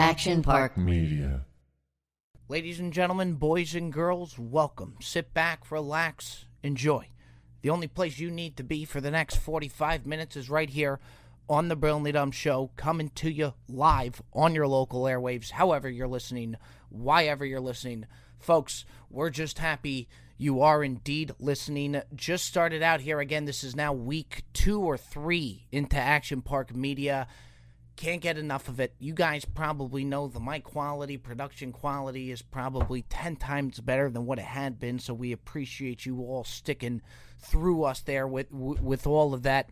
Action Park Media. Ladies and gentlemen, boys and girls, welcome. Sit back, relax, enjoy. The only place you need to be for the next 45 minutes is right here on the Brilliantly Dumb Show, coming to you live on your local airwaves, however you're listening, why ever you're listening. Folks, we're just happy you are indeed listening. Just started out here again. This is now week two or three into Action Park Media. Can't get enough of it. You guys probably know the mic quality, production quality is probably 10 times better than what it had been, so we appreciate you all sticking through us there with with all of that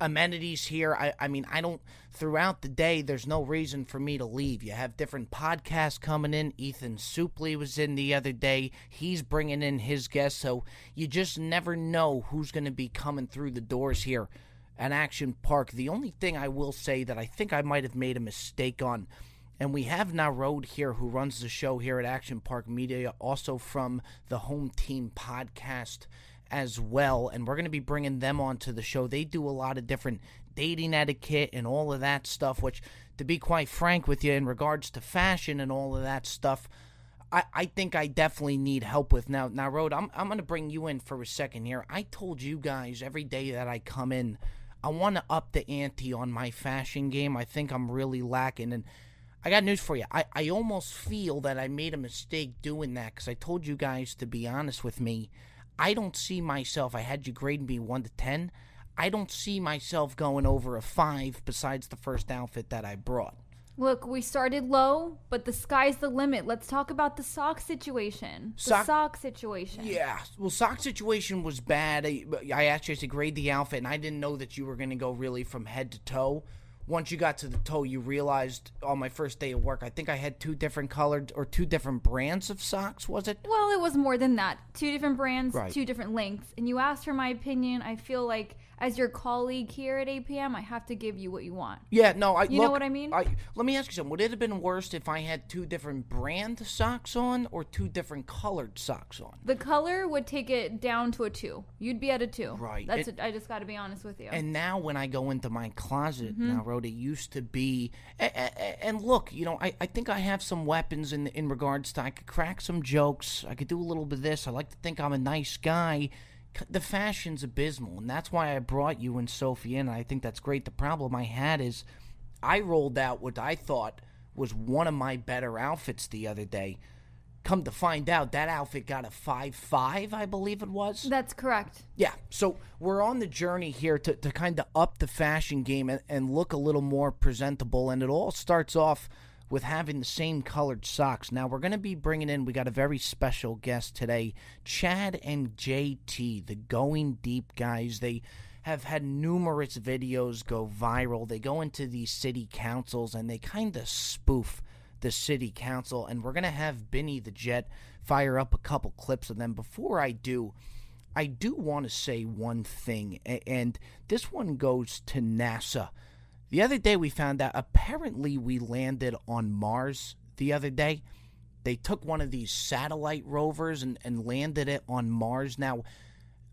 amenities here. I, I mean, I don't, throughout the day, there's no reason for me to leave. You have different podcasts coming in. Ethan Suplee was in the other day. He's bringing in his guests. So you just never know who's going to be coming through the doors here at Action Park. The only thing I will say that I think I might have made a mistake on. And we have Narode here, who runs the show here at Action Park Media, also from the Home Team podcast as well, and we're going to be bringing them onto the show. They do a lot of different dating etiquette and all of that stuff, which, to be quite frank with you, in regards to fashion and all of that stuff, I, I think I definitely need help with. Now, now, Rode, I'm, I'm going to bring you in for a second here. I told you guys every day that I come in, I want to up the ante on my fashion game. I think I'm really lacking, and I got news for you. I, I almost feel that I made a mistake doing that because I told you guys to be honest with me I don't see myself. I had you grade me one to ten. I don't see myself going over a five. Besides the first outfit that I brought. Look, we started low, but the sky's the limit. Let's talk about the sock situation. The Sock- sock situation. Yeah, well, sock situation was bad. I, I actually had to grade the outfit, and I didn't know that you were going to go really from head to toe once you got to the toe, you realized on my first day of work, I think I had two different colored or two different brands of socks, was it? Well, it was more than that. Two different brands, Right. two different lengths. And you asked for my opinion. I feel like, as your colleague here at APM, I have to give you what you want. Yeah, no, I You know what I mean? I, let me ask you something. Would it have been worse if I had two different brand socks on or two different colored socks on? The color would take it down to a two. You'd be at a two. Right. That's. It- I just got to be honest with you. And now when I go into my closet Mm-hmm. now, Rhoda, it used to be, a- a- a- and look, you know, I, I think I have some weapons in in regards to I could crack some jokes, I could do a little bit of this. I like to think I'm a nice guy. The fashion's abysmal, and that's why I brought you and Sophie in. and I think that's great. The problem I had is I rolled out what I thought was one of my better outfits the other day. Come to find out, that outfit got a five five, I believe it was. That's correct. Yeah, so we're on the journey here to, to kind of up the fashion game and, and look a little more presentable. And it all starts off with having the same colored socks. Now, we're going to be bringing in, we got a very special guest today Chad and JT, the Going Deep guys. They have had numerous videos go viral. They go into these city councils and they kind of spoof the city council. And we're going to have Benny the Jet fire up a couple clips of them. Before I do, I do want to say one thing, and this one goes to NASA. The other day we found out apparently we landed on Mars the other day. They took one of these satellite rovers and, and landed it on Mars. Now,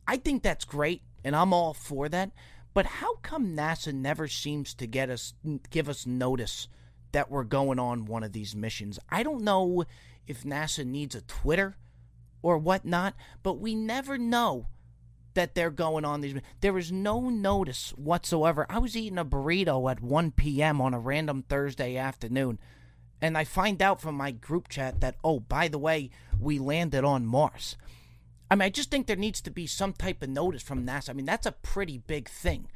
I think that's great, and I'm all for that. But how come NASA never seems to get us give us notice that we're going on one of these missions? I don't know if NASA needs a Twitter or whatnot, but we never know that they're going on these. There is no notice whatsoever. I was eating a burrito at 1 p.m. on a random Thursday afternoon, and I find out from my group chat that, oh, by the way, we landed on Mars. I mean, I just think there needs to be some type of notice from NASA. I mean, that's a pretty big thing.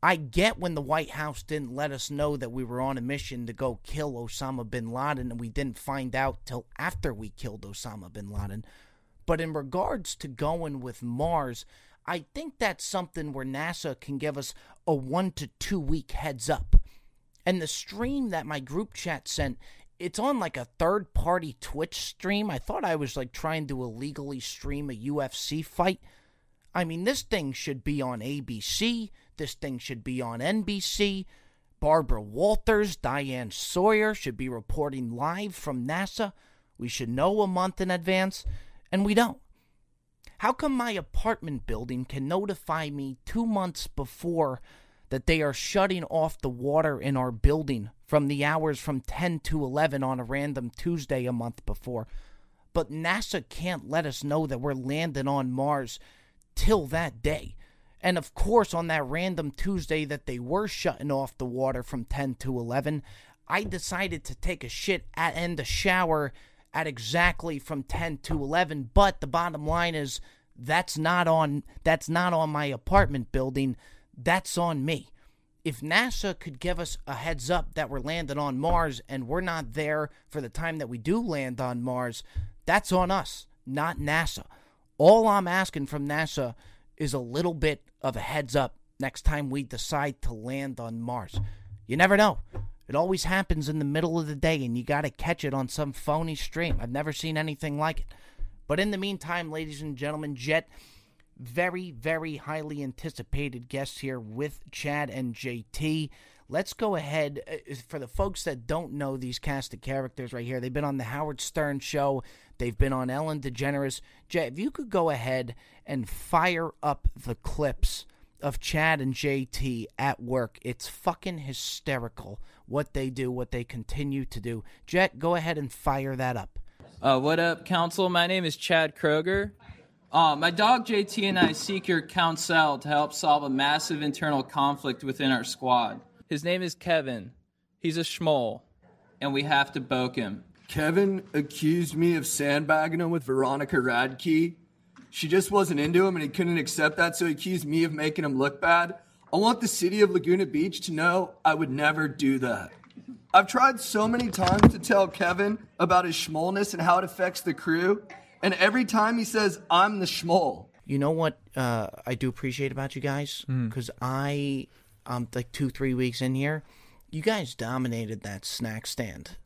I get when the White House didn't let us know that we were on a mission to go kill Osama bin Laden, and we didn't find out till after we killed Osama bin Laden. But in regards to going with Mars, I think that's something where NASA can give us a one to two week heads up. And the stream that my group chat sent, it's on like a third party Twitch stream. I thought I was like trying to illegally stream a UFC fight. I mean, this thing should be on ABC. This thing should be on NBC. Barbara Walters, Diane Sawyer should be reporting live from NASA. We should know a month in advance, and we don't. How come my apartment building can notify me two months before that they are shutting off the water in our building from the hours from 10 to 11 on a random Tuesday a month before. But NASA can't let us know that we're landing on Mars till that day. And of course, on that random Tuesday that they were shutting off the water from 10 to 11, I decided to take a shit and a shower at exactly from 10 to 11. But the bottom line is that's not on that's not on my apartment building. That's on me. If NASA could give us a heads up that we're landing on Mars and we're not there for the time that we do land on Mars, that's on us, not NASA. All I'm asking from NASA is a little bit of a heads up next time we decide to land on Mars. You never know. It always happens in the middle of the day and you got to catch it on some phony stream. I've never seen anything like it. But in the meantime, ladies and gentlemen, Jet, very, very highly anticipated guest here with Chad and JT. Let's go ahead. uh, For the folks that don't know these cast of characters right here, they've been on the Howard Stern show, they've been on Ellen DeGeneres. Jet, if you could go ahead and fire up the clips of Chad and JT at work, it's fucking hysterical what they do, what they continue to do. Jet, go ahead and fire that up. Uh, what up, Council? My name is Chad Kroeger. Uh, my dog JT and I seek your counsel to help solve a massive internal conflict within our squad. His name is Kevin. He's a schmoll, and we have to boke him. Kevin accused me of sandbagging him with Veronica Radke. She just wasn't into him and he couldn't accept that, so he accused me of making him look bad. I want the city of Laguna Beach to know I would never do that. I've tried so many times to tell Kevin about his schmollness and how it affects the crew, and every time he says, I'm the schmoll. You know what uh, I do appreciate about you guys because I, um, like two three weeks in here, you guys dominated that snack stand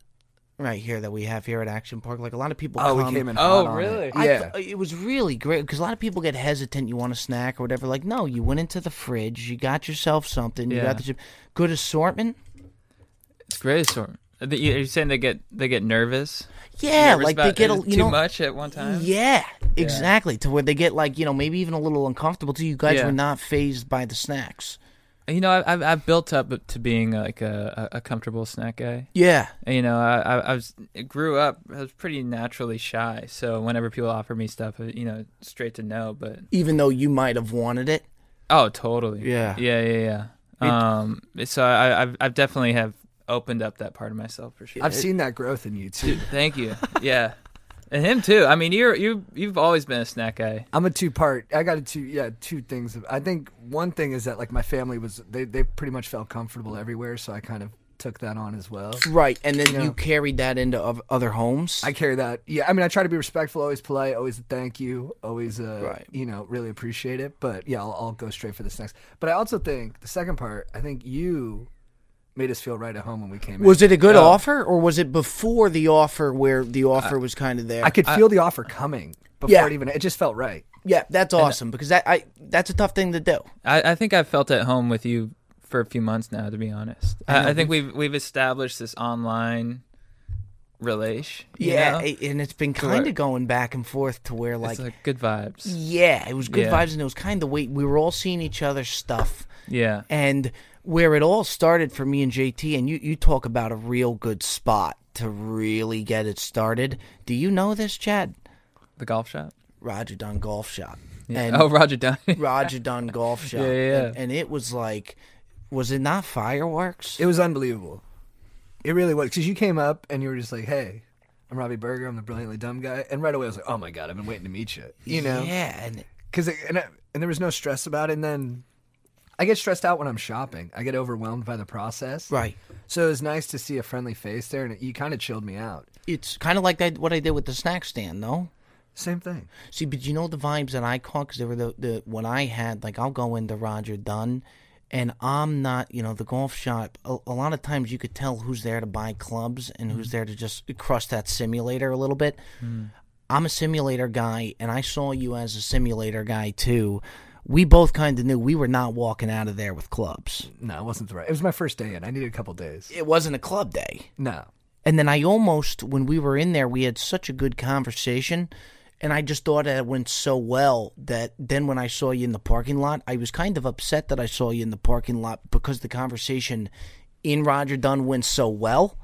right here that we have here at Action Park. Like a lot of people. Oh, we come- came in. Oh, hot on really? It. I Yeah. th- it was really great because a lot of people get hesitant. You want a snack or whatever. Like, no, you went into the fridge, you got yourself something. You Yeah. got the chip- good assortment. It's great assortment. Uh, are you- are you saying they get they get nervous? Yeah, Nervous like they about get a it you too know much at one time. Yeah, exactly. To where they get like you know maybe even a little uncomfortable too. You guys Yeah. were not phased by the snacks. You know, I- I've I've built up to being like a, a a comfortable snack guy. Yeah, And, you know, I, I I was I grew up. I was pretty naturally shy. So whenever people offer me stuff, uh, you know, straight to no. But even though you might have wanted it. oh, totally. Yeah. Yeah, yeah, yeah. um. So I I've I've definitely have opened up that part of myself for sure. I've seen that growth in you too. Thank you. Yeah. And him too. I mean, you're you you've always been a snack guy. I'm a two part. I got a two. Yeah, two things. I think one thing is that like my family was they they pretty much felt comfortable everywhere, so I kind of took that on as well. Right, and then Yeah. you carried that into other homes. I carry that. Yeah, I mean, I try to be respectful, always polite, always a thank you, always, uh, Right. you know, really appreciate it. But yeah, I'll, I'll go straight for this next. But I also think the second part, I think you made us feel right at home when we came in. was in. it a good Oh. offer, or was it before the offer where the offer was kind of there? I could feel the offer coming before Yeah. it even. It just felt right. yeah, that's awesome because that I that's a tough thing to do. I, I think I've felt at home with you for a few months now, to be honest. I, I think we've we've established this online relation. Yeah, know? and it's been kind of going back and forth to where like it's like good vibes. yeah, it was good Yeah. vibes and it was kind of wait. We were all seeing each other's stuff. Yeah. And where it all started for me and JT, and you, you talk about a real good spot to really get it started. Do you know this, Chad? The golf shop. Roger Dunn Golf Shop. Yeah. And oh, Roger Dunn. Roger Dunn Golf Shop. Yeah, yeah, yeah. And, and it was like, was it not fireworks? It was unbelievable. It really was because you came up and you were just like, "Hey, I'm Robbie Berger. I'm the brilliantly dumb guy." And right away I was like, "Oh my god, I've been waiting to meet you." You know? Yeah. And because and, I- and there was no stress about it. And then I get stressed out when I'm shopping. I get overwhelmed by the process. right. So it was nice to see a friendly face there, and it, you kind of chilled me out. It's kind of like that, what I did with the snack stand, though. Same thing. See, but you know the vibes that I caught because they were the, the when I had like I'll go into Roger Dunn, and I'm not you know the golf shop. A, a lot of times you could tell who's there to buy clubs and who's mm-hmm. there to just crush that simulator a little bit. Mm. I'm a simulator guy, and I saw you as a simulator guy too. We both kind of knew we were not walking out of there with clubs. No, it wasn't the right. It was my first day in. I needed a couple days. It wasn't a club day. No. And then I almost, when we were in there, we had such a good conversation. and I just thought that it went so well that then when I saw you in the parking lot, I was kind of upset that I saw you in the parking lot because the conversation in Roger Dunn went so well.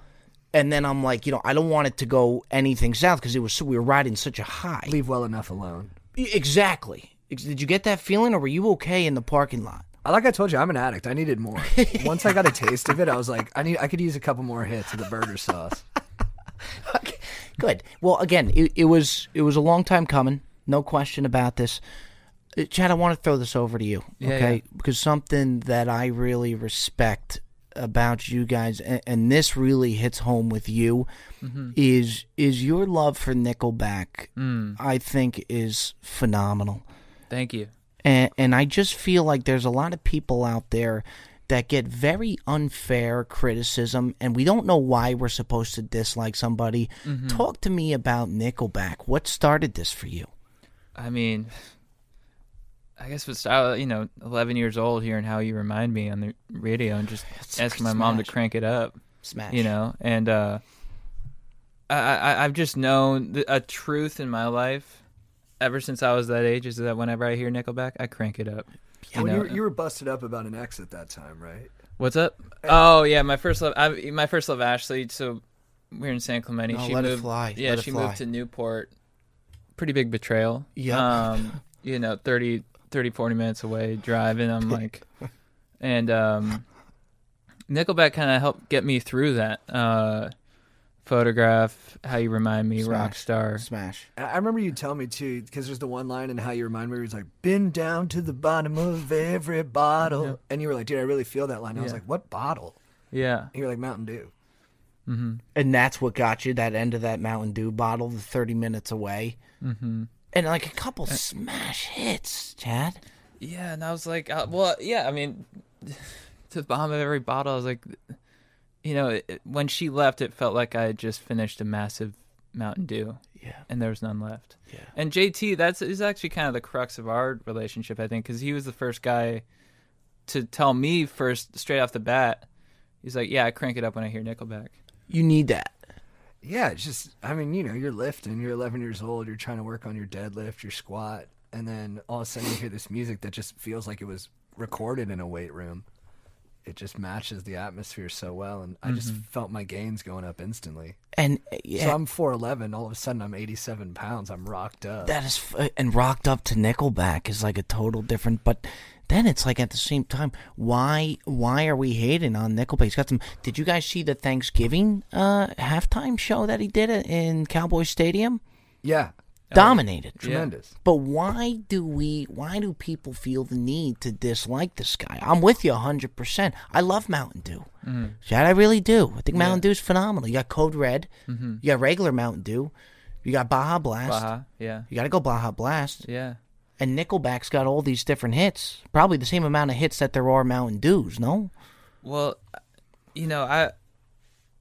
And then I'm like, you know, I don't want it to go anything south because it was so, we were riding such a high. Leave well enough alone. Exactly. Did you get that feeling, or were you okay in the parking lot? I- Like I told you, I'm an addict. I needed more. Once I got a taste of it, I was like, I need. I could use a couple more hits of the burger sauce. Okay, Good. Well, again, it, it was it was a long time coming, no question about this. Uh, Chad, I want to throw this over to you, Yeah, okay? yeah. Because something that I really respect about you guys, and, and this really hits home with you, Mm-hmm. is is your love for Nickelback. Mm. I think is phenomenal. Thank you. and and I just feel like there's a lot of people out there that get very unfair criticism, and we don't know why we're supposed to dislike somebody. Mm-hmm. Talk to me about Nickelback. What started this for you? I mean, I guess it's you know, 11 years old, hearing how you remind me on the radio, and just asking my mom to crank it up. Smash. you know and uh i i i've just known a truth in my life ever since i was that age is that whenever i hear nickelback i crank it up you Well, know you, were, you were busted up about an ex at that time, right? what's up oh yeah my first love I, my first love ashley so we're in san clemente No, she let it moved fly. yeah Let she fly. moved to newport pretty big betrayal Yep. um you know 30 30 40 minutes away driving i'm like and um nickelback kind of helped get me through that uh photograph how you remind me Smash. rockstar Smash. I remember you telling me too, because there's the one line in how you remind me where he's like, "Been down to the bottom of every bottle," and you were like, "Dude, I really feel that line." I was like, "What bottle?" yeah And you're like, "Mountain Dew." And that's what got you that end of that Mountain Dew bottle, the 30 minutes away. Mm-hmm. And like a couple Uh, smash hits, Chad. yeah and i was like uh, well yeah i mean to the bottom of every bottle i was like you know it, it- when she left it felt like i had just finished a massive mountain dew Yeah. and there was none left Yeah. And JT, that's is actually kind of the crux of our relationship, I think, because he was the first guy to tell me first, straight off the bat. He's like, "Yeah, I crank it up when I hear Nickelback." You need that. Yeah, it's just, I mean, you know, you're lifting, you're 11 years old, you're trying to work on your deadlift, your squat, and then all of a sudden you hear this music that just feels like it was recorded in a weight room. It just matches the atmosphere so well, and I just felt my gains going up instantly. And uh, yeah, So I'm 4'11, all of a sudden I'm 87 pounds, I'm rocked up. that is f- and rocked up to Nickelback is like a total different. But then it's like at the same time, why why are we hating on Nickelback? He's got some. Did you guys see the Thanksgiving uh, halftime show that he did in Cowboy Stadium? yeah, Dominated. tremendous. But why do we? Why do people feel the need to dislike this guy? I'm with you 100. percent I love Mountain Dew. Mm-hmm. Chad, I really do. I think Mountain dew is phenomenal. You got Code Red. Mm-hmm. You got regular Mountain Dew. You got Baja Blast. Baja, yeah, You got to go Baja Blast. yeah. And Nickelback's got all these different hits. Probably the same amount of hits that there are Mountain Dews. No. Well, you know, I,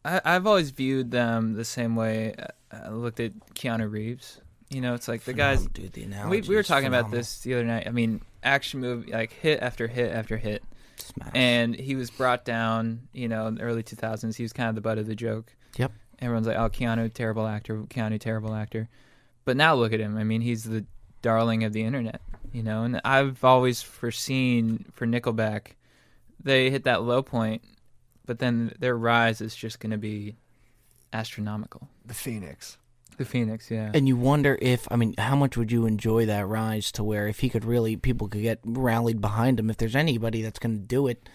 I I've always viewed them the same way. I looked at Keanu Reeves. You know, it's like the guys. Phenomenal, dude. The We analogy we were is talking about this the other night. I mean, action movie like hit after hit after hit. Smash. and he was brought down. You know, in the early 2000s, he was kind of the butt of the joke. Yep. Everyone's like, "Oh, Keanu, terrible actor. Keanu, terrible actor." But now look at him. I mean, he's the darling of the internet. You know, and I've always foreseen for Nickelback, they hit that low point, but then their rise is just going to be astronomical. The Phoenix. The Phoenix, yeah. And you wonder if, I mean, how much would you enjoy that rise to where if he could really, people could get rallied behind him. If there's anybody that's going to do it,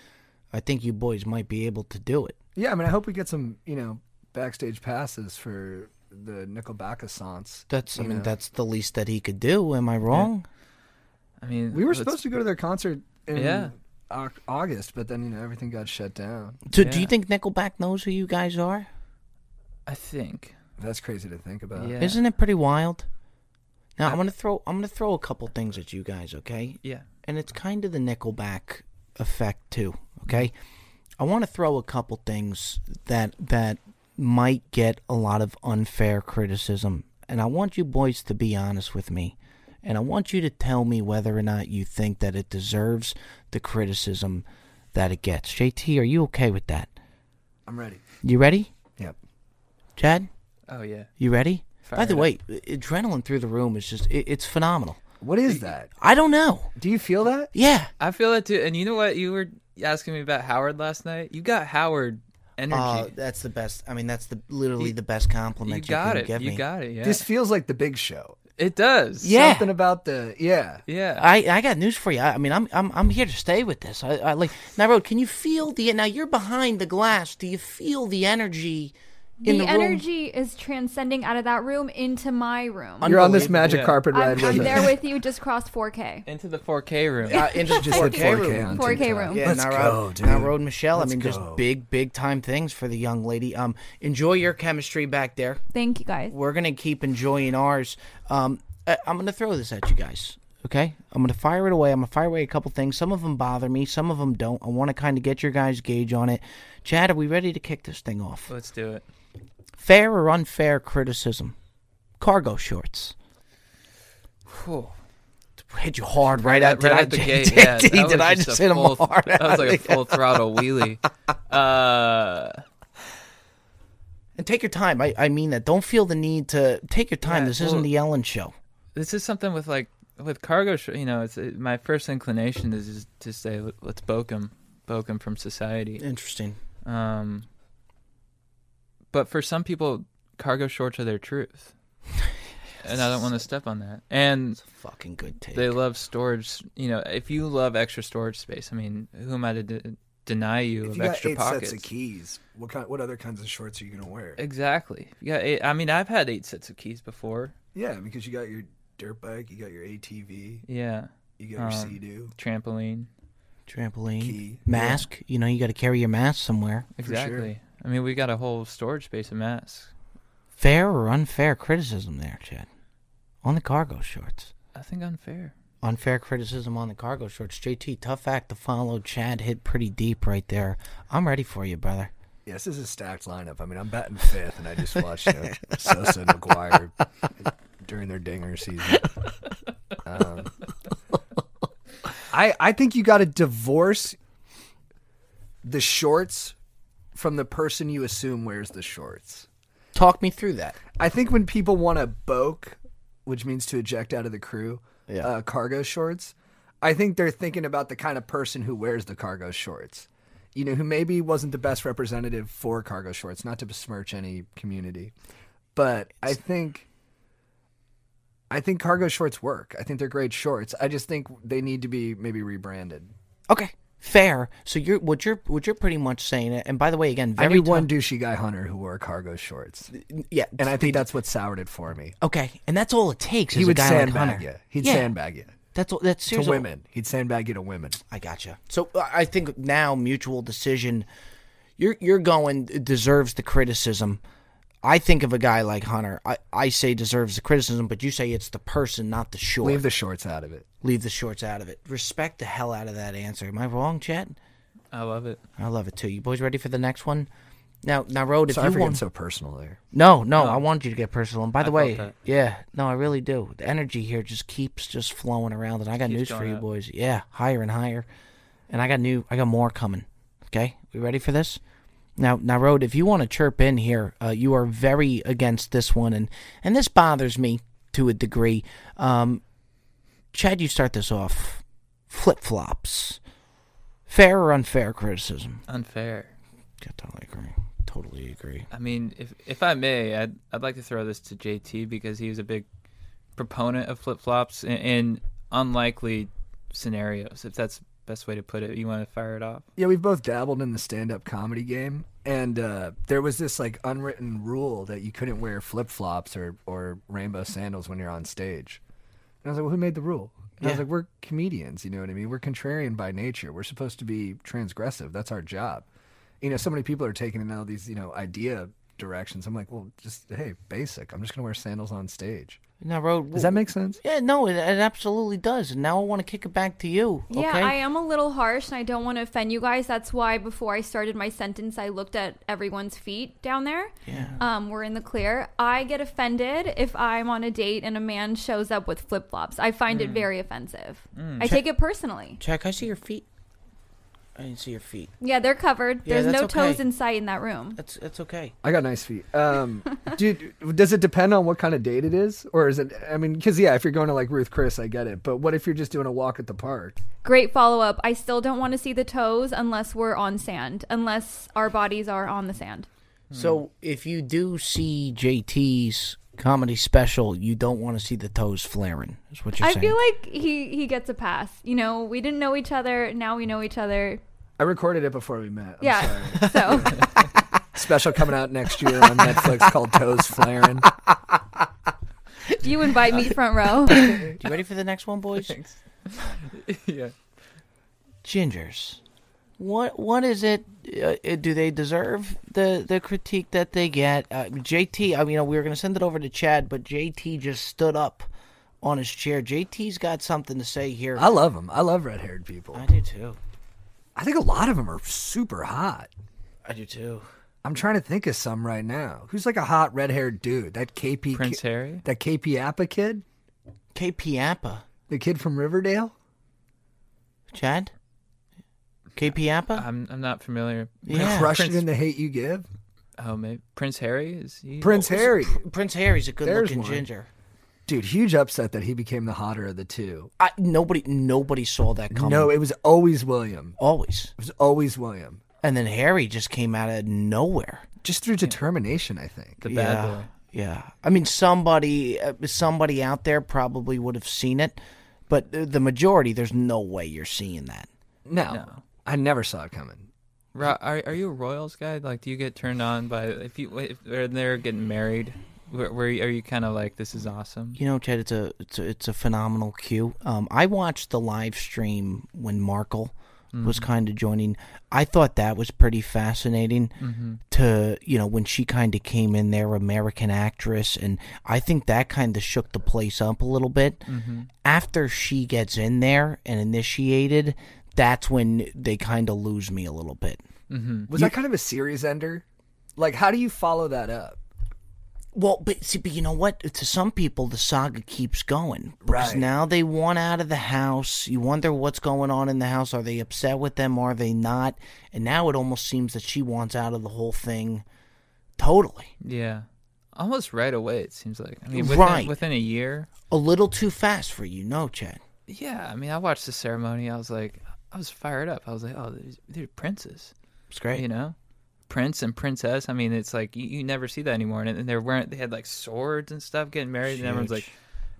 I think you boys might be able to do it. Yeah, I mean, I hope we get some, you know, backstage passes for the Nickelback assance. That's, I mean, know. that's the least that he could do. Am I wrong? I mean, We were supposed to go to their concert in Yeah. August, but then, you know, everything got shut down. So, do you think Nickelback knows who you guys are? I think. That's crazy to think about. Yeah. Isn't it pretty wild? Now I'm gonna throw I'm gonna throw a couple things at you guys, okay? Yeah. And it's kind of the Nickelback effect too, okay? I want to throw a couple things that that might get a lot of unfair criticism, and I want you boys to be honest with me, and I want you to tell me whether or not you think that it deserves the criticism that it gets. JT, are you okay with that? I'm ready. You ready, Yep. Chad? Oh yeah. You ready? By the fired way, adrenaline through the room is just it, it's phenomenal. What is that? I don't know. Do you feel that? Yeah. I feel it too. And you know what? You were asking me about Howard last night. You got Howard energy. Oh, that's the best. I mean, that's the literally the best compliment you got can it. give You me. got it. Yeah. This feels like the big show. it does. Yeah. Something about the yeah. Yeah. I, I got news for you. I, I mean, I'm I'm I'm here to stay with this. I, I like now, Road. Can you feel the now? You're behind the glass. Do you feel the energy in the, the, room? energy is transcending out of that room into my room. You're on this magic Yeah. carpet ride I'm, I'm there with you. Just crossed 4K. Into the 4K room. Uh, into the Just 4K 4K room. on 4K TikTok. room. Yeah, Let's now, go, Road, dude. now Road Michelle. Let's I mean, just big, big time things for the young lady. Um, enjoy your chemistry back there. Thank you guys. We're gonna keep enjoying ours. Um, I, I'm gonna throw this at you guys. Okay, I'm gonna fire it away. I'm gonna fire away a couple things. Some of them bother me. Some of them don't. I want to kind of get your guys' gauge on it. Chad, are we ready to kick this thing off? Let's do it. Fair or unfair criticism? Cargo shorts. Whew. Hit you hard right, out. Right I, at the gate. did- yeah, did, I just just hit him full, hard? That was like a full throttle wheelie. Uh, And take your time. I, I mean that. Don't feel the need to take your time. Yeah, this isn't the Ellen show. this is something with like with cargo. Sh- you know, it's it, my first inclination is to say "Let- let's boke him, boke him from society. Interesting. Um, but for some people, cargo shorts are their truth, and I don't want to step on that. And it's a Fucking good take. they love storage. You know, if you love extra storage space, I mean, who am I to de- deny you If of you got extra eight pockets? sets of keys, what kind? What other kinds of shorts are you gonna wear? Exactly. You got eight. I mean, I've had eight sets of keys before. Yeah, because you got your dirt bike, you got your ATV, Yeah, you got your Um, Sea-Doo. trampoline. Trampoline. Key. Mask. You know, you got to carry your mask somewhere. sure. Exactly. I mean, we got a whole storage space of masks. Fair or unfair criticism there, Chad? On the cargo shorts. I think unfair. Unfair criticism on the cargo shorts. JT, tough act to follow. Chad hit pretty deep right there. I'm ready for you, brother. Yes, this is a stacked lineup. I mean, I'm batting fifth, and I just watched you know, Sosa and McGwire during their dinger season. Um, I I think you got to divorce the shorts from the person you assume wears the shorts. Talk me through that. I think when people want to boke, which means to eject out of the crew, Yeah. uh, cargo shorts, I think they're thinking about the kind of person who wears the cargo shorts. You know, who maybe wasn't the best representative for cargo shorts, not to besmirch any community. But I think I think cargo shorts work. I think they're great shorts. I just think they need to be maybe rebranded. Okay. Fair. So you're what you're what you're pretty much saying. And by the way, again, I knew one douchey guy hunter who wore cargo shorts, Yeah. and I think that's what soured it for me. okay. And that's all it takes. He is would a guy sandbag like you. He'd yeah, sandbag you That's all. That's to women. He'd sandbag you to women. I gotcha. So uh, I think now mutual decision. You're you're going deserves the criticism. I think of a guy like Hunter. I, I say deserves the criticism, but you say it's the person, not the short. Leave the shorts out of it. Leave the shorts out of it. Respect the hell out of that answer. Am I wrong, Chet? I love it. I love it too. You boys ready for the next one? Now, now, Road. If Sorry you for want, getting so personal there. no, no, No. I wanted you to get personal. And by the I way, yeah, no, I really do. The energy here just keeps just flowing around, and I got Keeps news for you up. boys. Yeah, higher and higher, and I got new, I got more coming. Okay, we ready for this? Now, now, Road, if you want to chirp in here, uh, you are very against this one, and and this bothers me to a degree. Um, Chad, you start this off. Flip flops, fair or unfair criticism? Unfair. I totally agree. Totally agree. I mean, if if I may, I'd I'd like to throw this to JT because he was a big proponent of flip flops in, in unlikely scenarios. If that's the best way to put it, you want to fire it off? Yeah, we've both dabbled in the stand-up comedy game, and uh, there was this like unwritten rule that you couldn't wear flip-flops or or rainbow sandals when you're on stage. And I was like, well, who made the rule? And I was like, we're comedians, you know what I mean? We're contrarian by nature. We're supposed to be transgressive. That's our job. You know, so many people are taking in all these, you know, idea directions. I'm like, well, just hey, basic. I'm just gonna wear sandals on stage. Now, Road, Does that make sense? Yeah, no, it, it absolutely does. And now I want to kick it back to you. Yeah, okay? I am a little harsh and I don't want to offend you guys. That's why before I started my sentence, I looked at everyone's feet down there. Yeah. Um, we're in the clear. I get offended if I'm on a date and a man shows up with flip flops. I find it very offensive. I take it personally. Check, I see your feet. I didn't see your feet. Yeah, they're covered. Yeah, There's no that's toes okay. in sight in that room. That's that's okay. I got nice feet. Um, dude, does it depend on what kind of date it is, or is it? I mean, because yeah, if you're going to like Ruth Chris, I get it. But what if you're just doing a walk at the park? Great follow up. I still don't want to see the toes unless we're on sand, unless our bodies are on the sand. So if you do see JT's comedy special, you don't want to see the toes flaring. Is what you're saying. I saying? feel like he he gets a pass. You know, we didn't know each other. Now we know each other. I recorded it before we met. I'm yeah. sorry. So Special coming out next year on Netflix called Toes Flaring. Do you invite me front row. you ready for the next one, boys? yeah. Gingers. What what is it? Uh, uh, do they deserve the the critique that they get? Uh, JT, I mean, you know, we were going to send it over to Chad, but JT just stood up on his chair. JT's got something to say here. I love him. I love red haired people. I do too. I think a lot of them are super hot. I do too. I'm trying to think of some right now. Who's like a hot red haired dude? That KP Prince ki- Harry. That KJ Apa kid? KJ Apa. The kid from Riverdale? Chad? KJ Apa? I'm I'm not familiar. yeah. Crushed Prince- it in the hate you give? Oh, maybe Prince Harry is he? Prince Harry. Prince Harry's a good There's looking one. ginger. Dude, huge upset that he became the hotter of the two. I, nobody nobody saw that coming. No, it was always William. always. It was always William. And then Harry just came out of nowhere. Just through determination, I think. the bad yeah, boy. Yeah, I mean somebody uh, somebody out there probably would have seen it, but the the majority, there's no way you're seeing that. No, No. I never saw it coming. Ro- are are you a Royals guy? Like, do you get turned on by if you if they're, they're getting married? Where, where are you kind of like this is awesome? You know, Chad, it's a it's a, it's a phenomenal cue. Um, I watched the live stream when Markle was mm-hmm. kind of joining. I thought that was pretty fascinating. Mm-hmm. To you know, when she kind of came in there, American actress, and I think that kind of shook the place up a little bit. Mm-hmm. After she gets in there and initiated, that's when they kind of lose me a little bit. Mm-hmm. Was that kind of a series ender? Like, how do you follow that up? Well, but see, but you know what? To some people, the saga keeps going because Right. now they want out of the house. You wonder what's going on in the house. Are they upset with them? Are they not? And now it almost seems that she wants out of the whole thing totally. Yeah, almost right away. It seems like. I mean, within, Right. within a year. A little too fast for you, no, Chad. Yeah, I mean, I watched the ceremony. I was like, I was fired up. I was like, oh, they're princes. It's great. You know, prince and princess. I mean, it's like you, you never see that anymore. And, and they're wearing, they had like swords and stuff, getting married, and everyone's like,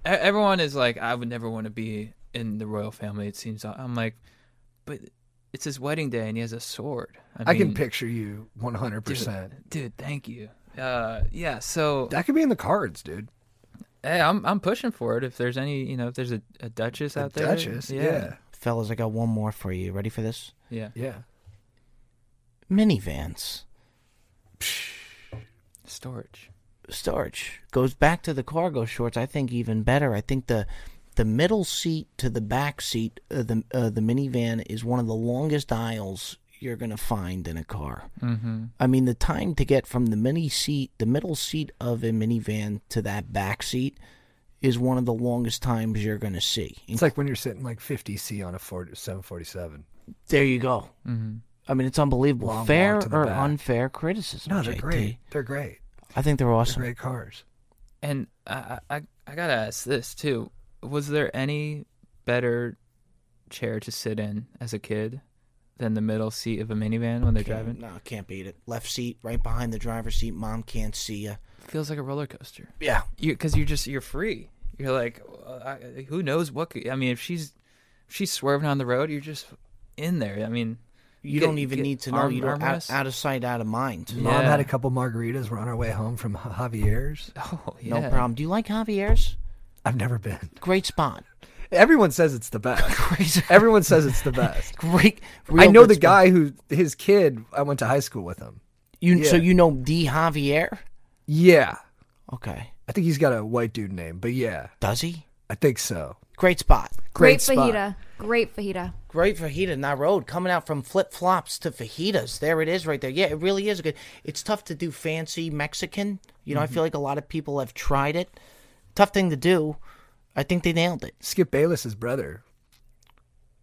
everyone is like, I would never want to be in the royal family. It seems. I'm like, but it's his wedding day, and he has a sword. I, I can picture you 100%. dude, dude. Thank you. Uh, yeah. So That could be in the cards, dude. hey, I'm I'm pushing for it. If there's any, you know, if there's a, a duchess A out there, Duchess, yeah. Fellas, I got one more for you. Ready for this? yeah, Yeah. Minivans. storage. storage goes back to the cargo shorts. I think even better. I think the the middle seat to the back seat of the uh, the minivan is one of the longest aisles you're gonna find in a car. Mm-hmm. I mean, the time to get from the mini seat, the middle seat of a minivan to that back seat is one of the longest times you're gonna see. It's like when you're sitting like 50C on a 40, 747. there you go. Mm-hmm. I mean, it's unbelievable. Long Fair to or back. unfair criticism? No, they're JT? great. They're great. I think they're They're awesome. great cars. And I, I I gotta ask this too: Was there any better chair to sit in as a kid than the middle seat of a minivan when they're driving? No, can't beat it. Left seat, right behind the driver's seat. Mom can't see you. Feels like a roller coaster. Yeah, because you're just you're free. You're like, uh, I, who knows what? Could, I mean, if she's if she's swerving on the road, you're just in there. I mean, you get- don't even need to know. arm- you don't out, out of sight, out of mind. Yeah. Mom had a couple margaritas. We're on our way home from Javier's. Oh yeah, No problem. Do you like Javier's? I've never been. Great spot. Everyone says it's the best. Great. Everyone says it's the best. Great. I know the spot. guy who his kid. I went to high school with him. You so you know D Javier? Yeah, Okay. I think he's got a white dude name, but yeah, Does he? I think so. Great spot. Great, spot. fajita. Great fajita. Great fajita in that road, coming out from flip flops to fajitas. There it is, right there. Yeah, it really is good. It's tough to do fancy Mexican. You know, I mm-hmm. feel like a lot of people have tried it. Tough thing to do. I think they nailed it. Skip Bayless's brother.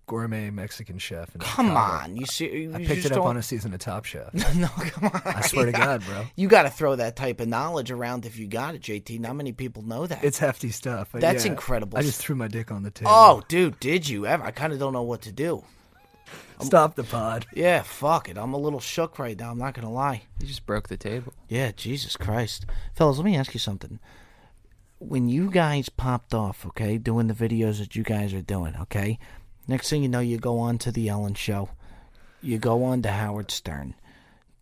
Gourmet Mexican chef. In Come Chicago. on, you see? You I picked just it up don't- on a season of Top Chef. no, come on. I swear to God, bro. You got to throw that type of knowledge around if you got it, JT. Not many people know that. It's hefty stuff. but That's yeah, incredible. I just threw my dick on the table. oh, dude, did you ever? I kind of don't know what to do. stop the pod. Yeah, fuck it. I'm a little shook right now. I'm not gonna lie. You just broke the table. Yeah, Jesus Christ, fellas. Let me ask you something. When you guys popped off, okay, doing the videos that you guys are doing, okay. Next thing you know, you go on to the Ellen Show. You go on to Howard Stern.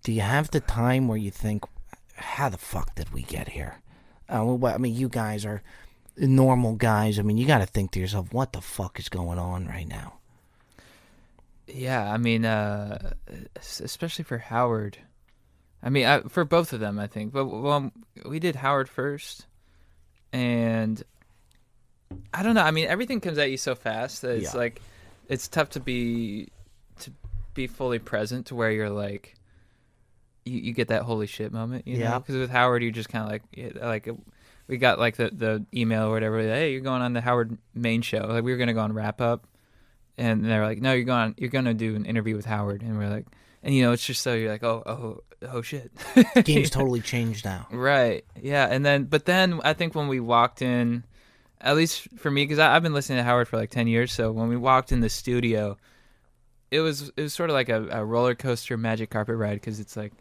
Do you have the time where you think, how the fuck did we get here? Uh, well, I mean, you guys are normal guys. I mean, you got to think to yourself, what the fuck is going on right now? Yeah, I mean, uh, especially for Howard. I mean, I, for both of them, I think. But well, we did Howard first, and I don't know. I mean, everything comes at you so fast that it's Yeah. like it's tough to be to be fully present to where you're like you, you get that holy shit moment. You know, Yeah. because with Howard, you just kind of like it- like we got like the the email or whatever. Hey, you're going on the Howard main show. Like we were gonna go on wrap up and they're like, "No, you're going. You're gonna do an interview with Howard." And we're like, and you know, it's just so you're like, "Oh, oh, oh, shit." Game's totally changed now. right? Yeah. And then, but then I think when we walked in, at least for me, because I've been listening to Howard for like ten years, so when we walked in the studio, it was it was sort of like a, a roller coaster magic carpet ride because it's like.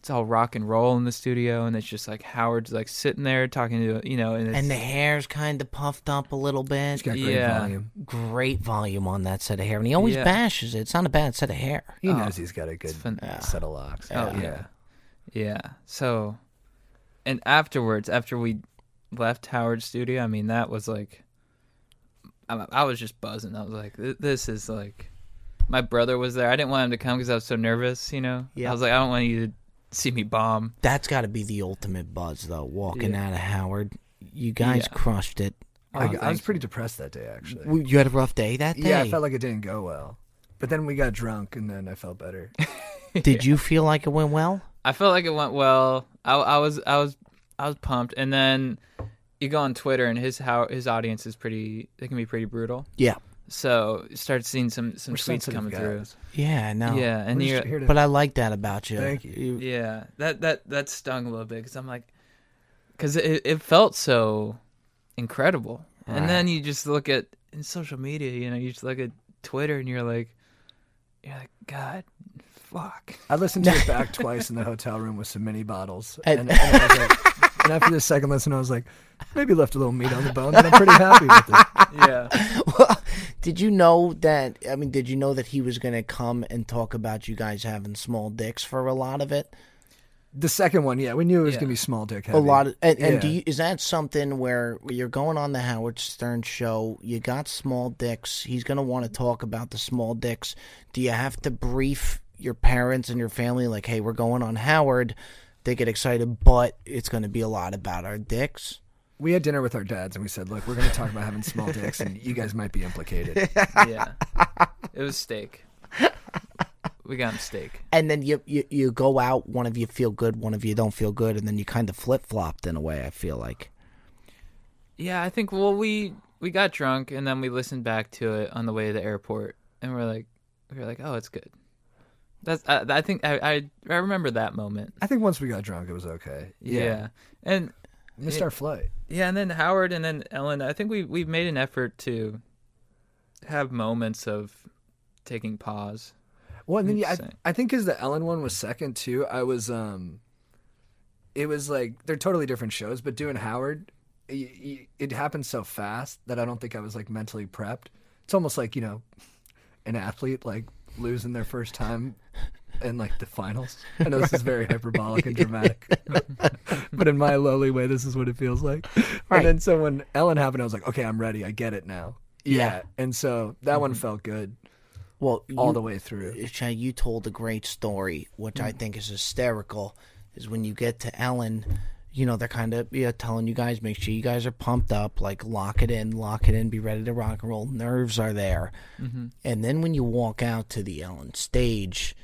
It's all rock and roll in the studio, and it's just like Howard's like sitting there talking to you know, and, it's, And the hair's kind of puffed up a little bit. It's got great Yeah. volume. great volume on that set of hair, and he always Yeah. bashes it. It's not a bad set of hair. He Oh, knows he's got a good fun- set of locks. Oh yeah. yeah, So, and afterwards, after we left Howard studio, I mean, that was like, I, I was just buzzing. I was like, this is like, my brother was there. I didn't want him to come because I was so nervous. You know, Yeah. I was like, I don't want you to see me bomb. That's got to be the ultimate buzz, though. Walking Yeah. out of Howard, you guys Yeah. crushed it. I, Oh, I uh, was pretty depressed that day, actually. W- You had a rough day that day. Yeah, I felt like it didn't go well. But then we got drunk, and then I felt better. Did you feel like it went well? I felt like it went well. I, I was, I was, I was pumped. And then you go on Twitter, and his how his audience is pretty. They can be pretty brutal. Yeah. So start seeing some some We're tweets sensitive coming through. Yeah, no. Yeah, and We're you're, to- But I like that about you. Thank you. Yeah, that that that stung a little bit because I'm like, because it it felt so incredible, Right. and then you just look at in social media, you know, you just look at Twitter and you're like, you're like, God, fuck. I listened to it back twice in the hotel room with some mini bottles, And- and, and, I was like, and after the second listen, I was like, maybe left a little meat on the bone, but I'm pretty happy with it. Yeah, Well, did you know that? I mean, did you know that he was going to come and talk about you guys having small dicks for a lot of it? The second one, yeah, we knew it was Yeah. gonna be small dick. A lot of, and, and do you, is that something where you're going on the Howard Stern show? You got small dicks. He's going to want to talk about the small dicks. Do you have to brief your parents and your family like, "Hey, we're going on Howard"? They get excited, but it's going to be a lot about our dicks. we had dinner with our dads, and we said, look, we're gonna talk about having small dicks, and you guys might be implicated. yeah. It was steak. We got him steak. And then you, you you go out. One of you feel good, one of you don't feel good, and then you kind of flip flopped in a way. I feel like. Yeah, I think. Well, we we got drunk and then we listened back to it on the way to the airport, and we're like, we are like, oh, it's good. That's. I, I think I, I I remember that moment. I think once we got drunk, it was okay. Yeah, and missed Yeah. our flight. yeah, and then Howard and then Ellen. I think we we've made an effort to have moments of taking pause. Well, and then yeah, I, I think because the Ellen one was second too. I was um, it was like they're totally different shows, but doing Howard, y it happened so fast that I don't think I was like mentally prepped. It's almost like you know, an athlete like losing their first time in like the finals. I know this is very hyperbolic and dramatic, but in my lowly way, this is what it feels like. Right. And then so when Ellen happened, I was like, okay, I'm ready. I get it now. Yeah. And so that one mm-hmm. felt good Well, all you- the way through. Uh, you told a great story, which I mm. think is hysterical. Is when you get to Ellen, you know they're kind of yeah, telling you guys make sure you guys are pumped up, like lock it in, lock it in, be ready to rock and roll. Nerves are there, mm-hmm. and then when you walk out to the Ellen stage,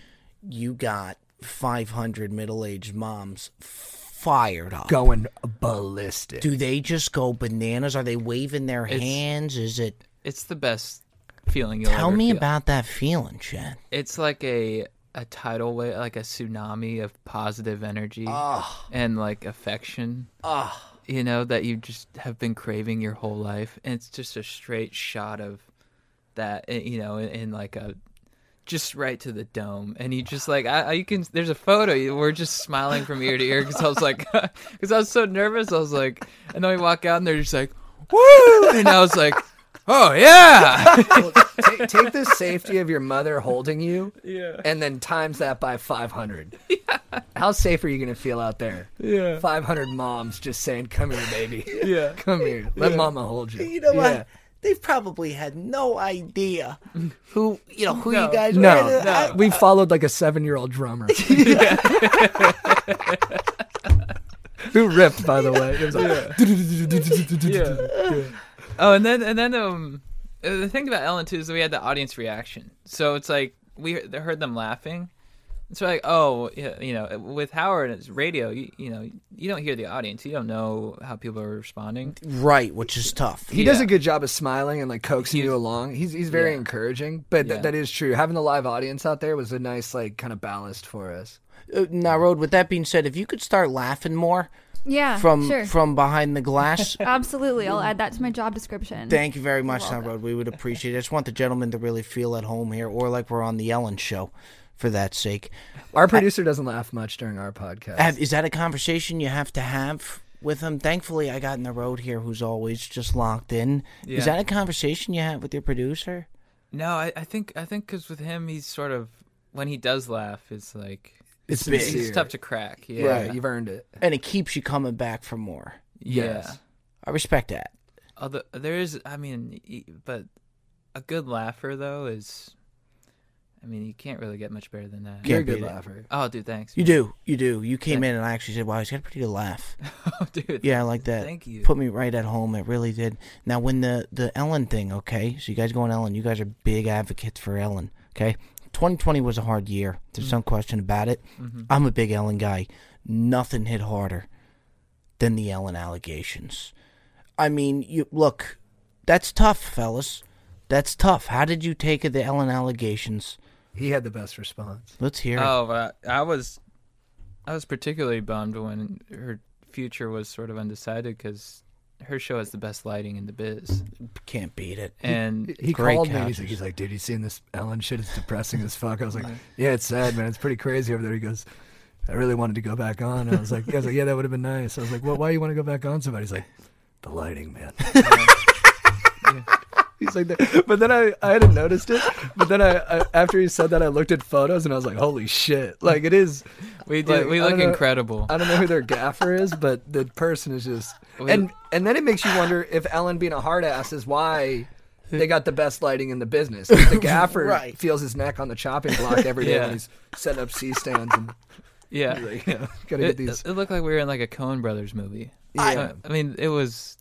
you got 500 middle-aged moms fired up. Going ballistic. Do they just go bananas? Are they waving their It's- hands? Is it It's the best feeling you'll Tell me feel. about that feeling, Chad. It's like a a tidal wave, like a tsunami of positive energy and like affection. You know that you just have been craving your whole life, and it's just a straight shot of that. eh, You know, in, in like a just right to the dome, and you just like I, I you can. There's a photo. We're just smiling from ear to ear because I was like, because I was so nervous. I was like, and then we walk out, and they're just like, woo, and I was like, oh yeah, Well, take, take the safety of your mother holding you, yeah, and then times that by 500. How safe are you going to feel out there? yeah, 500 moms just saying, "Come here, baby. yeah. Come here. Let mama hold you." You know Yeah. what? They've probably had no idea who you know who No. you guys No, were. I- we followed like a seven-year-old drummer. Who ripped, by the way? It was like, yeah. Oh, and then and then um, uh, the thing about Ellen too is that we had the audience reaction. So it's like we heard them laughing. It's like oh yeah, you know with Howard it's radio you, you know you don't hear the audience you don't know how people are responding. right, which is tough. He does a good job of smiling and like coaxing He's- you along. He's he's very Yeah. encouraging, but th- that is true. Having the live audience out there was a nice like kind of ballast for us. Uh, now, Road. With that being said, if you could start laughing more Yeah, from sure. from behind the glass, Absolutely. I'll add that to my job description. thank you very much, Now. Road. We would appreciate it. I just want the gentleman to really feel at home here, or like we're on the Ellen show, for that sake. Our producer doesn't laugh much during our podcast. Have, is that a conversation you have to have with him? Thankfully, I got in the road here, who's always just locked in. Is that a conversation you have with your producer? No, I, I think I think because with him he's sort of when he does laugh it's like It's big. big, it's tough to crack. Yeah, yeah, you've earned it. and it keeps you coming back for more. yeah. Yes. I respect that. Although there is, I mean, y- but a good laugher though is, I mean, you can't really get much better than that. You're a Can't good beat it. laugher. Oh, dude, thanks. You do, you do. You came in and I actually said, "Wow, he's got a pretty good laugh." oh, dude. Yeah, I like that. Thank you. Put me right at home. It really did. Now, when the the Ellen thing, okay, so you guys go on Ellen. You guys are big advocates for Ellen. Okay, 2020 was a hard year. There's Mm. some question about it. Mm-hmm. I'm a big Ellen guy. Nothing hit harder than the Ellen allegations. I mean, you look. That's tough, fellas. That's tough. How did you take the Ellen allegations? He had the best response. Let's hear it. Oh, uh, I was, I was particularly bummed when her future was sort of undecided because her show has the best lighting in the biz, Can't beat it. and He Great called me. He's like, he's like, dude, you seen this Ellen shit? It's depressing as fuck. I was like, yeah, it's sad, man. It's pretty crazy over there. He goes, I really wanted to go back on. And I was like, yeah, I was like, yeah, that would have been nice. I was like, well, why do you want to go back on somebody? He's like, the lighting, man. He's like, that. but then I, I hadn't noticed it. But then I, I, after he said that, I looked at photos and I was like, holy shit! Like it is. we do, Like, we look don't know- incredible. I don't know who their gaffer is, but the person is just We- and and then it makes you wonder if Ellen being a hard ass is why they got the best lighting in the business. The gaffer Right. feels his neck on the chopping block every day Yeah. when he's setting up C stands and yeah, like, you know, gotta get it, these. it looked like we were in like a Coen Brothers movie. Yeah. I, I mean, it was.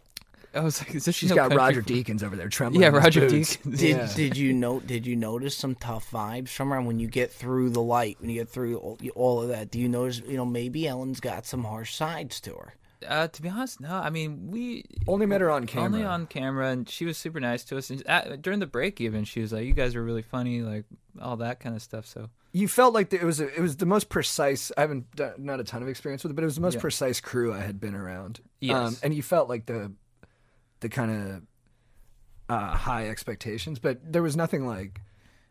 I was like, is this She's no got Roger for- Deakins over there trembling. Yeah, Roger boots. Deakins. Did Yeah. did you know? Did you notice some tough vibes from her when you get through the light? When you get through all, all of that, do you notice? You know, maybe Ellen's got some harsh sides to her. Uh, to be honest, no. I mean, we Only met her on camera. only on camera, and she was super nice to us. And at, during the break, even she was like, "You guys are really funny," like all that kind of stuff. So you felt like the, it was a, it was the most precise. I haven't done, not a ton of experience with it, but it was the most Yeah. precise crew I had been around. Um, Yes. and you felt like the the kind of uh, high expectations, but there was nothing like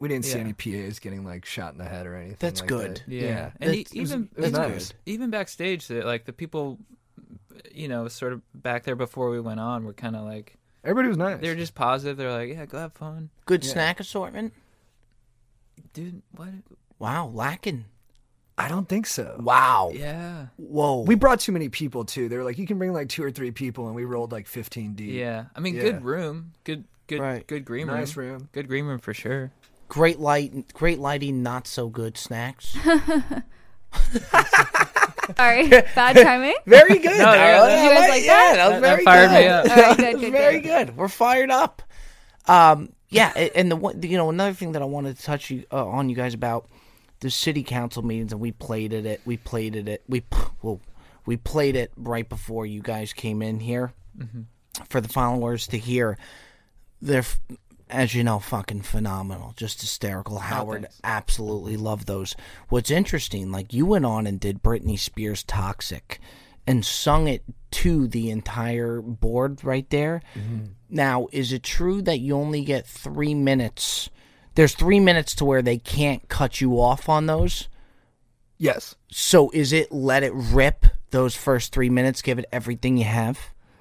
we didn't see Yeah. any PAs getting like shot in the head or anything. That's like good. that. yeah, and e- It was- even it was that's nice. even backstage, the, like the people, you know, sort of back there before we went on, were kind of like Everybody was nice. they were just positive. They're like, "Yeah, go have fun, Good Yeah. snack assortment. dude." What? Wow, lacking. I don't think so. Wow. Yeah, Whoa. We brought too many people too. They were like, you can bring like two or three people, and we rolled like fifteen deep. yeah. I mean, Yeah. good room, good, good, Right. good green room. nice room, room. good green room for sure. great light. Great lighting. Not so good snacks. Sorry, bad timing. very good. No, Darla. yeah, I you guys like yeah, that? that was That- that very fired good. me up. All right, good, That good, very good. good. We're fired up. Um, yeah, and the one, you know, another thing that I wanted to touch you uh, on you guys about the city council meetings, and we played it. It we played it. It we well, we played it right before you guys came in here mm-hmm. for the followers to hear. They're, as you know, fucking phenomenal, just hysterical. Oh, Howard thanks. absolutely loved those. What's interesting, like you went on and did Britney Spears "Toxic," and sung it to the entire board right there. Mm-hmm. Now, is it true that you only get three minutes? There's three minutes to where they can't cut you off on those. Yes. So is it let it rip those first three minutes? Give it everything you have,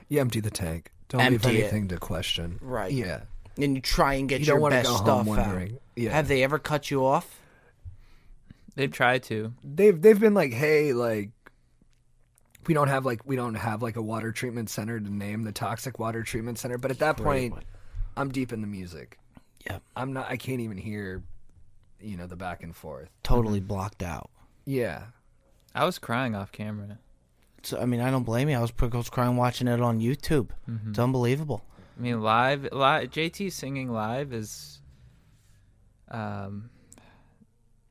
You empty the tank. Don't leave Empty it. anything to question. Right. Yeah. and you try and get You your don't want to best go stuff home out. wondering. Yeah. Have they ever cut you off? They've tried to. they've they've been like, hey, like we don't have like we don't have like a water treatment center to name the toxic water treatment center. But at that point, I'm deep in the music. Yep. I'm not. I can't even hear, you know, the back and forth. Totally blocked out. Yeah. I was crying off camera. So I mean, I don't blame you. I was, I was crying watching it on YouTube. Mm-hmm. It's unbelievable. I mean, live, live. JT singing live is, um,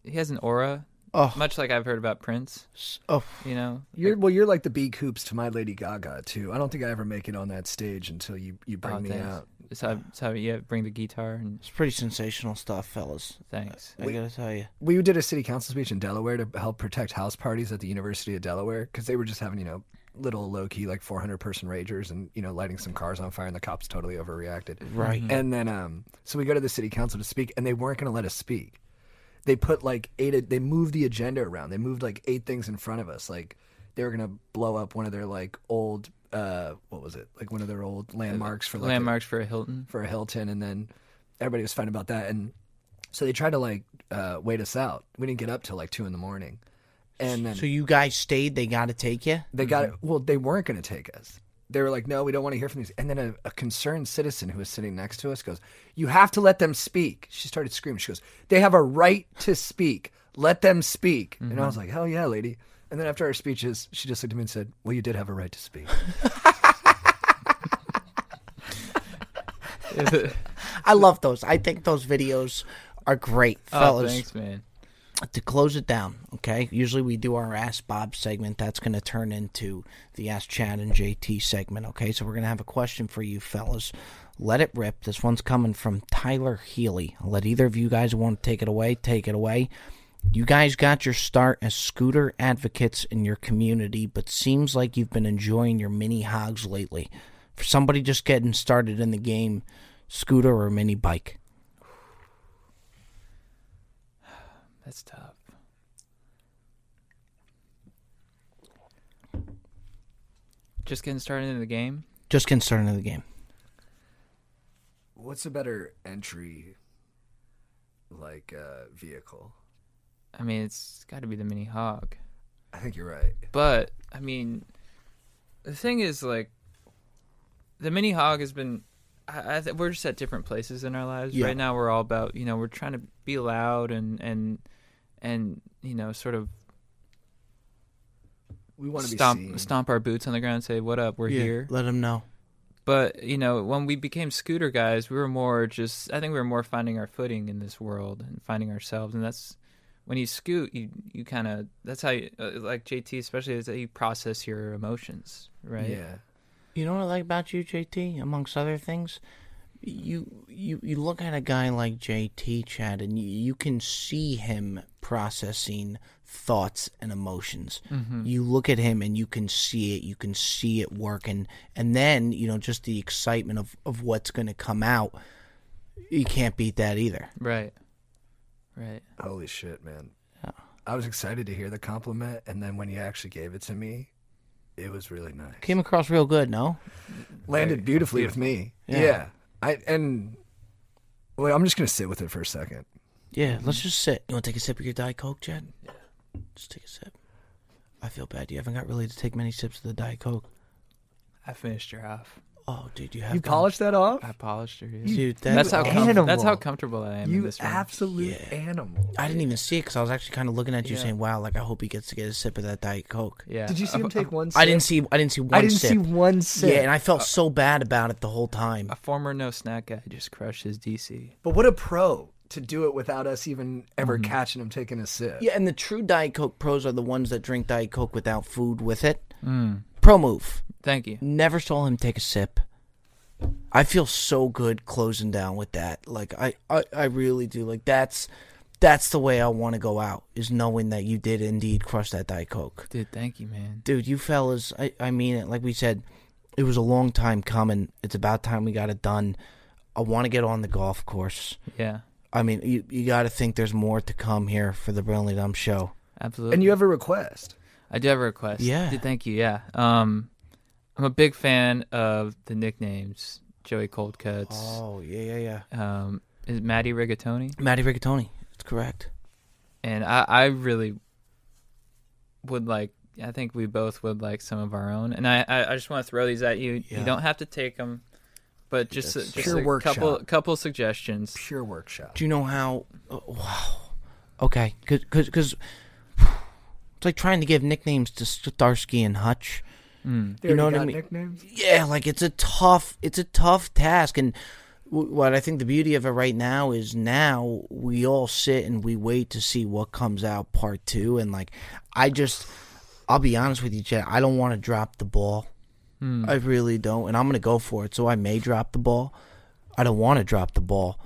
he has an aura, Oh, much like I've heard about Prince. s- oh, You know, You're well. You're like the B Coops to my Lady Gaga too. I don't think I ever make it on that stage until you you bring Oh, me thanks. out. It's how, it's how yeah, bring the guitar and it's pretty sensational stuff, fellas. thanks. I gotta tell you. We did a city council speech in Delaware to help protect house parties at the University of Delaware because they were just having you know little low key like 400 person ragers and you know lighting some cars on fire and the cops totally overreacted. Right. And then um so we go to the city council to speak and they weren't going to let us speak. They put like eight they moved the agenda around. They moved like eight things in front of us like they were going to blow up one of their like old uh what was it? Like one of their old landmarks for like a- Landmarks for a Hilton. for a Hilton, and then everybody was fine about that, and so they tried to like uh, wait us out. We didn't get up till like two in the morning, and then So you guys stayed. They got to take you. they got it. Well, they weren't going to take us. They were like, "No, we don't want to hear from these." And then a, a concerned citizen who was sitting next to us goes, "You have to let them speak." She started screaming. She goes, "They have a right to speak. Let them speak." And I mm-hmm. was like, "Hell yeah, lady!" And then after our speeches, she just looked at me and said, "Well, you did have a right to speak." I love those. I think those videos are great, oh, fellas. Oh, thanks, man. To close it down, okay? Usually we do our Ask Bob segment. That's going to turn into the Ask Chad and JT segment, okay? So we're going to have a question for you, fellas. Let it rip. This one's coming from Tyler Healy. I'll let either of you guys want to take it away. Take it away. You guys got your start as scooter advocates in your community, but seems like you've been enjoying your mini hogs lately. For somebody just getting started in the game, scooter or mini bike? That's tough. Just getting started in the game. Just getting started in the game. What's a better entry, like uh, vehicle? I mean, it's got to be the mini hog. I think you're right. But I mean, the thing is, like, the mini hog has been. I, I th- we're just at different places in our lives Yeah. right now. We're all about you know we're trying to be loud and and and you know sort of We want to be stomp seen. stomp our boots on the ground and say what up we're here. Let them know. But you know when we became scooter guys, we were more just I think we were more finding our footing in this world and finding ourselves, and that's when you scoot you you kind of that's how you uh, like JT especially is that you process your emotions right. Yeah. You know what I like about you, JT? Amongst other things, you you you look at a guy like JT, Chad, and you, you can see him processing thoughts and emotions. Mm-hmm. You look at him and you can see it. You can see it working, and then you know just the excitement of of what's going to come out. You can't beat that either. Right. Right. Holy shit, man. I was excited to hear the compliment, and then when you actually gave it to me, it was really nice. Came across real good, no? Landed beautifully with me. Yeah. Yeah. I and wait, I'm just gonna sit with it for a second. Yeah, let's mm-hmm. just sit. You want to take a sip of your Diet Coke, Chad? Yeah. Just take a sip. I feel bad. You haven't got really to take many sips of the Diet Coke. I finished your half. Oh, dude, you have You gone- polished that off? I polished her. yeah. Dude, that, that's how com- animal. that's how comfortable I am in You this room. absolute Yeah. animal. I didn't even see it because I was actually kind of looking at you, Yeah. saying, "Wow, like I hope he gets to get a sip of that Diet Coke." yeah. Did you see him take one sip? I didn't see. I didn't see one I didn't sip. see one sip. Yeah, and I felt uh, so bad about it the whole time. a former no snack guy just crushed his DC. but what a pro to do it without us even ever catching him taking a sip. Yeah, and the true Diet Coke pros are the ones that drink Diet Coke without food with it. Mm. Pro move. Thank you. Never saw him take a sip. I feel so good closing down with that. Like I, I, I really do. Like that's that's the way I want to go out is knowing that you did indeed crush that Diet Coke. Dude, thank you, man. Dude, you fellas, I, I mean it. Like we said, it was a long time coming. It's about time we got it done. I want to get on the golf course. Yeah, I mean, you you got to think there's more to come here for the Brilliantly Dumb show. absolutely. And you have a request. I do have a request. Yeah. Thank you. Yeah. Um, I'm a big fan of the nicknames Joey Cold Cuts. Oh yeah, yeah, yeah. Um, is it Matty Rigatoni? Matty Rigatoni. That's correct. And I, I really would like. I think we both would like some of our own. And I, I, I just want to throw these at you. Yeah. You don't have to take them, but just, a, just pure a couple, workshop. couple suggestions. Pure workshop. Do you know how? Oh, wow. Okay, because because it's like trying to give nicknames to Starsky and Hutch. Mm. You know already what I mean? Nicknames. Yeah, like it's a tough, it's a tough task, and w- what I think the beauty of it right now is now we all sit and we wait to see what comes out part two, and like I just, I'll be honest with you, Chad, I don't want to drop the ball. Mm. I really don't, and I'm gonna go for it. So I may drop the ball. I don't want to drop the ball,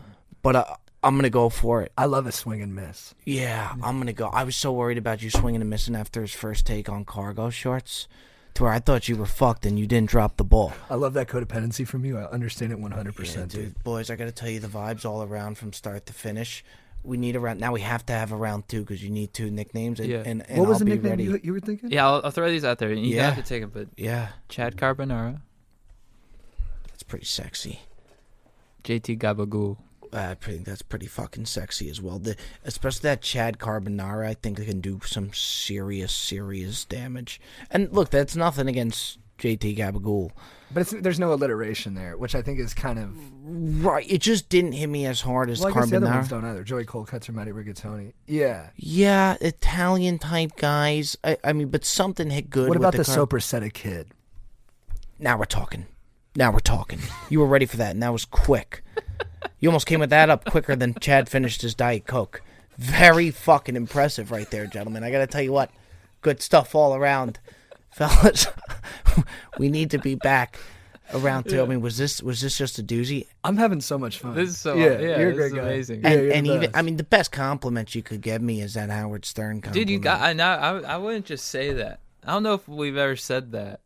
but I, I'm gonna go for it. I love a swing and miss. Yeah, I'm gonna go. I was so worried about you swinging and missing after his first take on cargo shorts, to where I thought you were fucked and you didn't drop the ball. I love that codependency from you. I understand it 100%, Yeah, dude. dude, boys, I gotta tell you the vibes all around from start to finish. We need a round now. We have to have a round two because you need two nicknames. And, Yeah. and, and What was I'll the nickname you, you were thinking? Yeah, I'll, I'll throw these out there. You Yeah. have to take them, but Yeah, Chad Carbonara, that's pretty sexy. JT Gabagool. Uh, I think that's pretty fucking sexy as well. The, especially that Chad Carbonara, I think it can do some serious, serious damage. And look, that's nothing against JT Gabagool. But it's, there's no alliteration there, which I think is kind of. Right, it just didn't hit me as hard as Well, guess the other ones don't either. Joey Cold Cuts or Matty Rigatoni. Yeah. Yeah, Italian type guys. I, I mean, but something hit good. What about the, Car- Soppressata kid? Now we're talking. Now we're talking. You were ready for that, and that was quick. You almost came with that up quicker than Chad finished his Diet Coke. Very fucking impressive right there, gentlemen. I got to tell you what, good stuff all around, fellas. we need to be back around two. I mean, was this was this just a doozy? I'm having so much fun. This is so- yeah, yeah, you're a this great is guy. amazing. Yeah, And, you're and even. I mean, the best compliment you could give me is that Howard Stern compliment. Dude, you got. I now. I, I wouldn't just say that. I don't know if we've ever said that.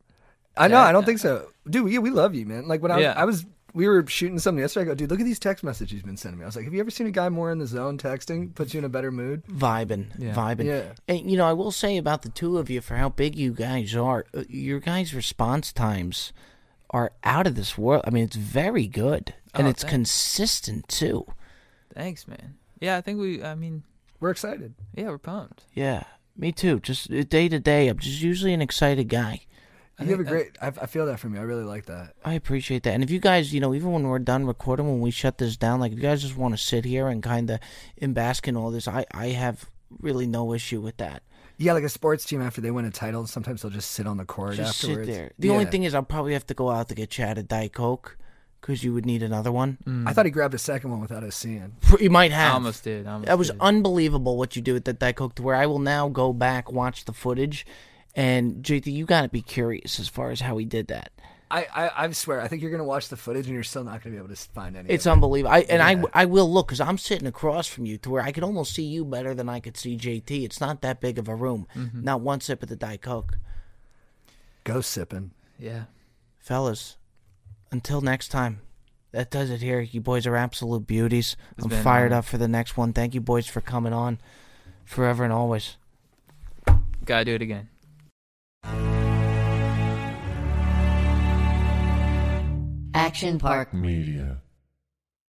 I know. I don't think so, dude. Yeah, we love you, man. Like when I was, Yeah. I was, we were shooting something yesterday. I go, dude, look at these text messages you've been sending me. I was like, have you ever seen a guy more in the zone texting? Puts you in a better mood. vibing, Yeah. vibing. Yeah. And you know, I will say about the two of you for how big you guys are, uh, your guys' response times are out of this world. I mean, it's very good and Oh, it's thanks. consistent too. Thanks, man. Yeah, I think we. I mean, We're excited. yeah, we're pumped. Yeah, me too. Just uh, day to day, I'm just usually an excited guy. You have a great. I, I feel that from you. I really like that. I appreciate that. And if you guys, you know, even when we're done recording, when we shut this down, like if you guys just want to sit here and kind of embask bask in all this, I I have really no issue with that. Yeah, like a sports team after they win a title, sometimes they'll just sit on the court Just afterwards. sit there. The only thing is, I'll probably have to go out to get Chad a Diet Coke because you would need another one. Mm. I thought he grabbed a second one without us seeing. You might have. I have. almost did. I almost That was did. unbelievable what you do with that Diet Coke. To where I will now go back watch the footage, and JT, you got to be curious as far as how he did that. I, I, I swear, I think you're gonna watch the footage and you're still not gonna be able to find any. It's of it. unbelievable. I and Yeah. I I will look because I'm sitting across from you to where I could almost see you better than I could see JT. It's not that big of a room. Mm-hmm. Not one sip of the Diet Coke, Go sipping. Yeah. fellas. Until next time. That does it here. You boys are absolute beauties. It's I'm fired honor. up for the next one. Thank you, boys, for coming on, forever and always. Gotta do it again. Action Park Media.